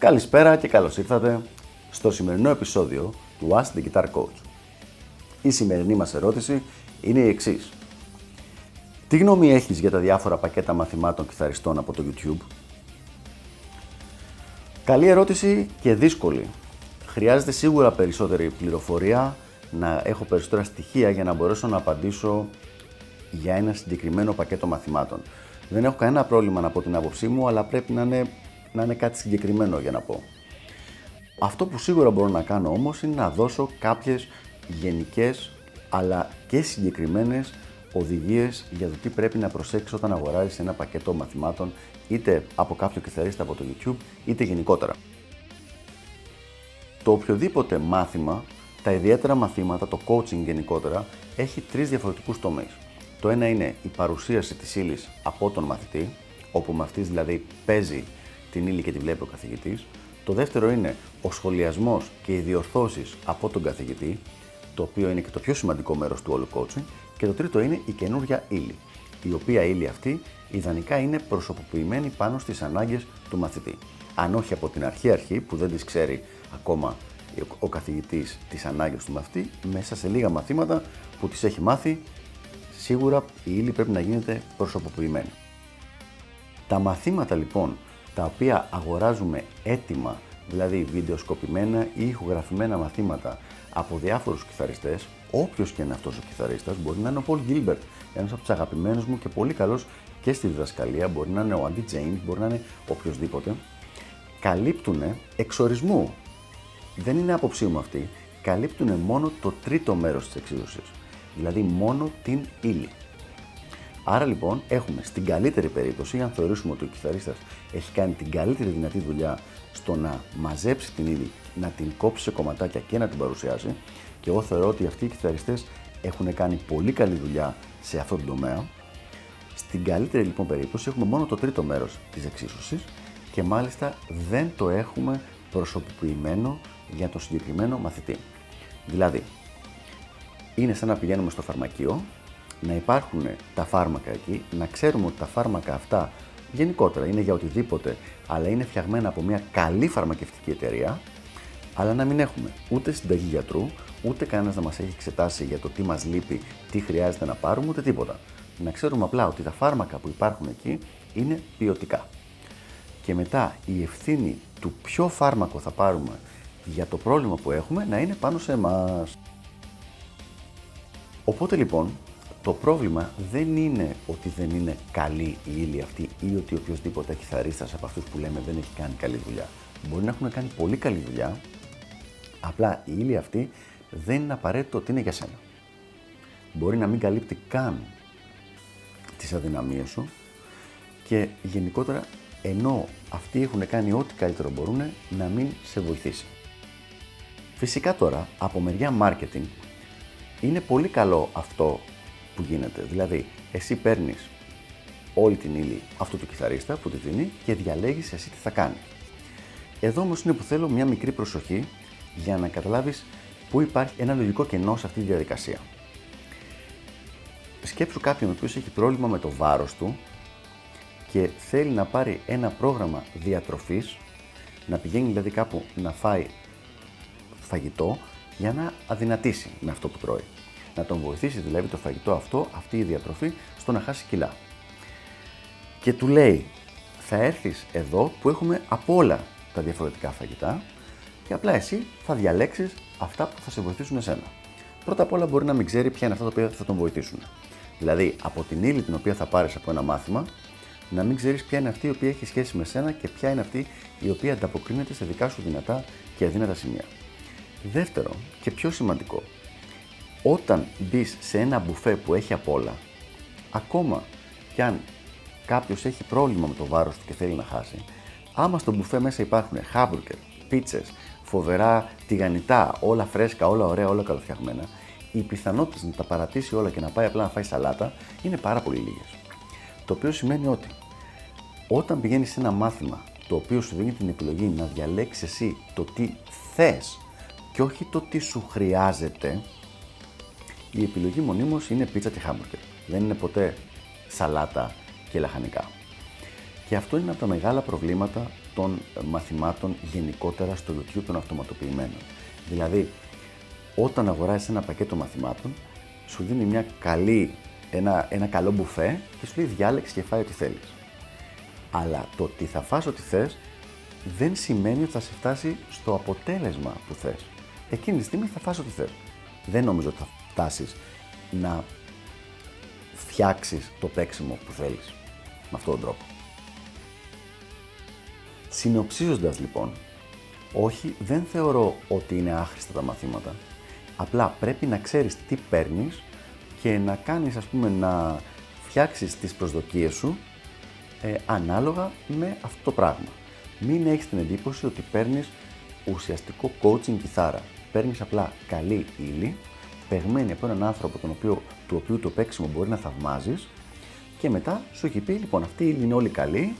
Καλησπέρα και καλώς ήρθατε στο σημερινό επεισόδιο του Ask the Guitar Coach. Η σημερινή μας ερώτηση είναι η εξής. Τι γνώμη έχεις για τα διάφορα πακέτα μαθημάτων κιθαριστών από το YouTube? Καλή ερώτηση και δύσκολη. Χρειάζεται σίγουρα περισσότερη πληροφορία, να έχω περισσότερα στοιχεία για να μπορέσω να απαντήσω για ένα συγκεκριμένο πακέτο μαθημάτων. Δεν έχω κανένα πρόβλημα να πω την άποψή μου, αλλά πρέπει να είναι, να είναι κάτι συγκεκριμένο για να πω. Αυτό που σίγουρα μπορώ να κάνω όμως είναι να δώσω κάποιες γενικές αλλά και συγκεκριμένες οδηγίες για το τι πρέπει να προσέξεις όταν αγοράζεις ένα πακέτο μαθημάτων είτε από κάποιο κιθαρίστα από το YouTube είτε γενικότερα. Το οποιοδήποτε μάθημα, τα ιδιαίτερα μαθήματα, το coaching γενικότερα, έχει τρεις διαφορετικούς τομείς. Το ένα είναι η παρουσίαση της ύλης από τον μαθητή, όπου με αυτής δηλαδή παίζει την ύλη και τη βλέπει ο καθηγητής. Το δεύτερο είναι ο σχολιασμός και οι διορθώσεις από τον καθηγητή, το οποίο είναι και το πιο σημαντικό μέρος του όλου coaching. Και το τρίτο είναι η καινούργια ύλη, η οποία ύλη αυτή ιδανικά είναι προσωποποιημένη πάνω στις ανάγκες του μαθητή. Αν όχι από την αρχή αρχή που δεν τις ξέρει ακόμα ο καθηγητής τις ανάγκες του μαθητή, μέσα σε λίγα μαθήματα που τις έχει μάθει, σίγουρα η ύλη πρέπει να γίνεται προσωποποιημένη. Τα μαθήματα λοιπόν τα οποία αγοράζουμε έτοιμα, δηλαδή βιντεοσκοπημένα ή ηχογραφημένα μαθήματα από διάφορους κιθαριστές, όποιος και είναι αυτός ο κιθαρίστας, μπορεί να είναι ο Paul Gilbert, ένας από τους αγαπημένους μου και πολύ καλός και στη διδασκαλία, μπορεί να είναι ο Andy James, μπορεί να είναι οποιοδήποτε, καλύπτουν εξορισμού. Δεν είναι άποψή μου αυτή, καλύπτουν μόνο το τρίτο μέρος της εξίσωσης, δηλαδή μόνο την ύλη. Άρα λοιπόν έχουμε στην καλύτερη περίπτωση, αν θεωρήσουμε ότι ο κιθαρίστας έχει κάνει την καλύτερη δυνατή δουλειά στο να μαζέψει την ύλη, να την κόψει σε κομματάκια και να την παρουσιάσει, και εγώ θεωρώ ότι αυτοί οι κιθαριστές έχουν κάνει πολύ καλή δουλειά σε αυτό το τομέα. Στην καλύτερη λοιπόν περίπτωση έχουμε μόνο το τρίτο μέρος της εξίσωσης και μάλιστα δεν το έχουμε προσωποποιημένο για το συγκεκριμένο μαθητή. Δηλαδή, είναι σαν να πηγαίνουμε στο φαρμακείο να υπάρχουν τα φάρμακα εκεί, να ξέρουμε ότι τα φάρμακα αυτά γενικότερα είναι για οτιδήποτε, αλλά είναι φτιαγμένα από μια καλή φαρμακευτική εταιρεία, αλλά να μην έχουμε ούτε συνταγή γιατρού, ούτε κανένας να μας έχει εξετάσει για το τι μας λείπει, τι χρειάζεται να πάρουμε, ούτε τίποτα. Να ξέρουμε απλά ότι τα φάρμακα που υπάρχουν εκεί είναι ποιοτικά. Και μετά η ευθύνη του ποιο φάρμακο θα πάρουμε για το πρόβλημα που έχουμε να είναι πάνω σε εμάς. Οπότε λοιπόν, το πρόβλημα δεν είναι ότι δεν είναι καλή η ύλη αυτή ή ότι οποιοδήποτε κιθαρίστας από αυτούς που λέμε δεν έχει κάνει καλή δουλειά. Μπορεί να έχουν κάνει πολύ καλή δουλειά, απλά η ύλη αυτή δεν είναι απαραίτητο ότι είναι για σένα. Μπορεί να μην καλύπτει καν τις αδυναμίες σου και γενικότερα ενώ αυτοί έχουν κάνει ό,τι καλύτερο μπορούν να μην σε βοηθήσει. Φυσικά τώρα από μεριά marketing είναι πολύ καλό αυτό που γίνεται. Δηλαδή, εσύ παίρνεις όλη την ύλη αυτού του κιθαρίστα που τη δίνει και διαλέγεις εσύ τι θα κάνει. Εδώ όμως είναι που θέλω μια μικρή προσοχή για να καταλάβεις πού υπάρχει ένα λογικό κενό σε αυτή τη διαδικασία. Σκέψου κάποιον ο οποίος έχει πρόβλημα με το βάρος του και θέλει να πάρει ένα πρόγραμμα διατροφής, να πηγαίνει δηλαδή κάπου να φάει φαγητό για να αδυνατήσει με αυτό που τρώει να τον βοηθήσει δηλαδή το φαγητό αυτό, αυτή η διατροφή, στο να χάσει κιλά. Και του λέει, θα έρθεις εδώ που έχουμε από όλα τα διαφορετικά φαγητά και απλά εσύ θα διαλέξεις αυτά που θα σε βοηθήσουν εσένα. Πρώτα απ' όλα μπορεί να μην ξέρει ποια είναι αυτά τα οποία θα τον βοηθήσουν. Δηλαδή, από την ύλη την οποία θα πάρεις από ένα μάθημα, να μην ξέρεις ποια είναι αυτή η οποία έχει σχέση με σένα και ποια είναι αυτή η οποία ανταποκρίνεται σε δικά σου δυνατά και αδύνατα σημεία. Δεύτερο και πιο σημαντικό, όταν μπεις σε ένα μπουφέ που έχει απ' όλα, ακόμα κι αν κάποιος έχει πρόβλημα με το βάρος του και θέλει να χάσει, άμα στο μπουφέ μέσα υπάρχουν χάμπουργκερ, πίτσες, φοβερά τηγανιτά, όλα φρέσκα, όλα ωραία, όλα καλοφτιαγμένα, οι πιθανότητε να τα παρατήσει όλα και να πάει απλά να φάει σαλάτα είναι πάρα πολύ λίγες. Το οποίο σημαίνει ότι όταν πηγαίνεις σε ένα μάθημα το οποίο σου δίνει την επιλογή να διαλέξεις εσύ το τι θες και όχι το τι σου χρειάζεται, η επιλογή μονίμως είναι πίτσα και χάμπουργκερ. Δεν είναι ποτέ σαλάτα και λαχανικά. Και αυτό είναι από τα μεγάλα προβλήματα των μαθημάτων γενικότερα στο YouTube των αυτοματοποιημένων. Δηλαδή, όταν αγοράζεις ένα πακέτο μαθημάτων, σου δίνει μια καλή, ένα, ένα καλό μπουφέ και σου λέει διάλεξε και φάει ό,τι θέλεις. Αλλά το ότι θα φας ό,τι θες δεν σημαίνει ότι θα σε φτάσει στο αποτέλεσμα που θες. Εκείνη τη στιγμή θα φας ό,τι θες. Δεν νομίζω ότι θα φτάσεις να φτιάξεις το παίξιμο που θέλεις με αυτόν τον τρόπο. Συνοψίζοντας λοιπόν, όχι δεν θεωρώ ότι είναι άχρηστα τα μαθήματα, απλά πρέπει να ξέρεις τι παίρνεις και να κάνεις ας πούμε να φτιάξεις τις προσδοκίες σου ε, ανάλογα με αυτό το πράγμα. Μην έχεις την εντύπωση ότι παίρνεις ουσιαστικό coaching κιθάρα. Παίρνεις απλά καλή ύλη, παιγμένη από έναν άνθρωπο τον οποίο, του οποίου το παίξιμο μπορεί να θαυμάζεις και μετά σου έχει πει λοιπόν αυτή η ύλη είναι όλη καλή,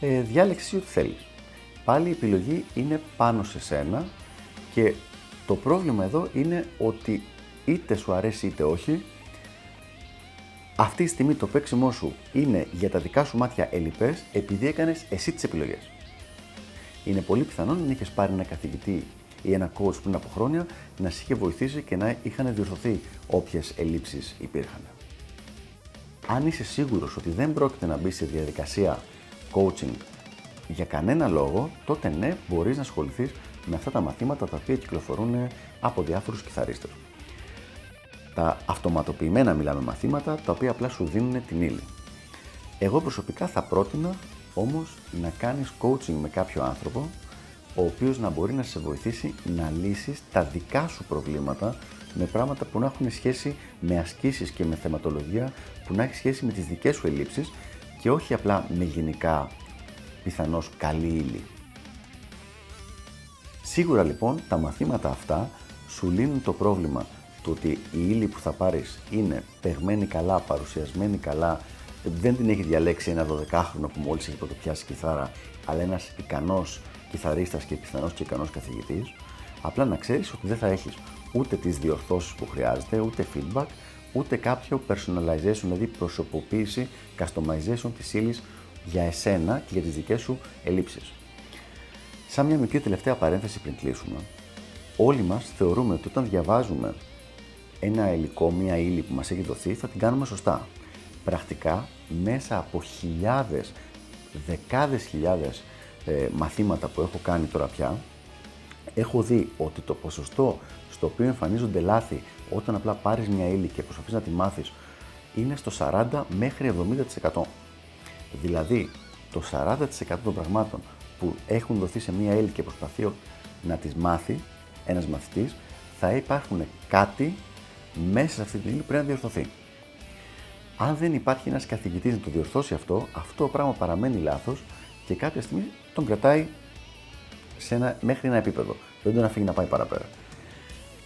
ε, διάλεξε ό,τι θέλεις. Πάλι η επιλογή είναι πάνω σε σένα και το πρόβλημα εδώ είναι ότι είτε σου αρέσει είτε όχι, αυτή τη στιγμή το παίξιμό σου είναι για τα δικά σου μάτια ελλειπές επειδή έκανες εσύ τις επιλογές. Είναι πολύ πιθανό να είχες πάρει ένα καθηγητή ή ένα coach πριν από χρόνια να σε είχε βοηθήσει και να είχαν διορθωθεί όποιες ελλείψεις υπήρχαν. Αν είσαι σίγουρος ότι δεν πρόκειται να μπει σε διαδικασία coaching για κανένα λόγο, τότε ναι, μπορείς να ασχοληθείς με αυτά τα μαθήματα τα οποία κυκλοφορούν από διάφορους κιθαρίστες. Τα αυτοματοποιημένα μιλάμε μαθήματα, τα οποία απλά σου δίνουν την ύλη. Εγώ προσωπικά θα πρότεινα όμως να κάνεις coaching με κάποιο άνθρωπο, ο οποίος να μπορεί να σε βοηθήσει να λύσεις τα δικά σου προβλήματα με πράγματα που να έχουν σχέση με ασκήσεις και με θεματολογία, που να έχει σχέση με τις δικές σου ελλείψεις και όχι απλά με γενικά πιθανώς καλή ύλη. Σίγουρα λοιπόν τα μαθήματα αυτά σου λύνουν το πρόβλημα του ότι η ύλη που θα πάρεις είναι παιγμένη καλά, παρουσιασμένη καλά, δεν την έχει διαλέξει ένα 12χρονο που μόλις έχει πρωτοπιάσει κιθάρα, αλλά ένας ικανός κιθαρίστας και πιθανός και ικανός καθηγητής, απλά να ξέρεις ότι δεν θα έχεις ούτε τις διορθώσεις που χρειάζεται, ούτε feedback, ούτε κάποιο personalization, δηλαδή προσωποποίηση, customization της ύλης για εσένα και για τις δικές σου ελλείψεις. Σαν μια μικρή τελευταία παρένθεση πριν κλείσουμε, όλοι μας θεωρούμε ότι όταν διαβάζουμε ένα υλικό, μια ύλη που μας έχει δοθεί, θα την κάνουμε σωστά. Πρακτικά, μέσα από χιλιάδες, δεκάδες χιλιάδες ε, μαθήματα που έχω κάνει τώρα πια, έχω δει ότι το ποσοστό στο οποίο εμφανίζονται λάθη όταν απλά πάρεις μια ύλη και προσπαθείς να τη μάθεις είναι στο 40 μέχρι 70%. Δηλαδή, το 40% των πραγμάτων που έχουν δοθεί σε μια ύλη και προσπαθεί να τις μάθει ένας μαθητής, θα υπάρχουν κάτι μέσα σε αυτή την ύλη που πρέπει να διορθωθεί. Αν δεν υπάρχει ένας καθηγητής να το διορθώσει αυτό, αυτό το πράγμα παραμένει λάθος και κάποια στιγμή τον κρατάει σε ένα, μέχρι ένα επίπεδο. Δεν τον αφήνει να πάει παραπέρα.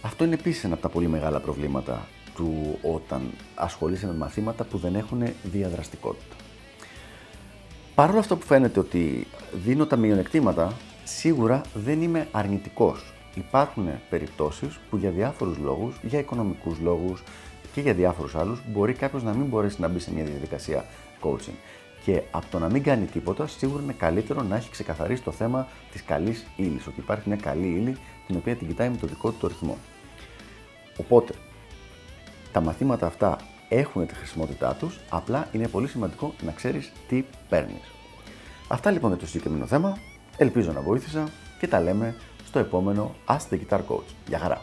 Αυτό είναι επίσης ένα από τα πολύ μεγάλα προβλήματα του όταν ασχολείσαι με μαθήματα που δεν έχουν διαδραστικότητα. Παρ' όλα αυτό που φαίνεται ότι δίνω τα μειονεκτήματα, σίγουρα δεν είμαι αρνητικός. Υπάρχουν περιπτώσεις που για διάφορους λόγους, για οικονομικούς λόγους και για διάφορους άλλους, μπορεί κάποιος να μην μπορέσει να μπει σε μια διαδικασία coaching. Και από το να μην κάνει τίποτα, σίγουρα είναι καλύτερο να έχει ξεκαθαρίσει το θέμα της καλής ύλης. Ότι υπάρχει μια καλή ύλη την οποία την κοιτάει με το δικό του το ρυθμό. Οπότε, τα μαθήματα αυτά έχουν τη χρησιμότητά τους, απλά είναι πολύ σημαντικό να ξέρεις τι παίρνεις. Αυτά λοιπόν για το συγκεκριμένο θέμα. Ελπίζω να βοήθησα και τα λέμε στο επόμενο Ask the Guitar Coach. Γεια χαρά!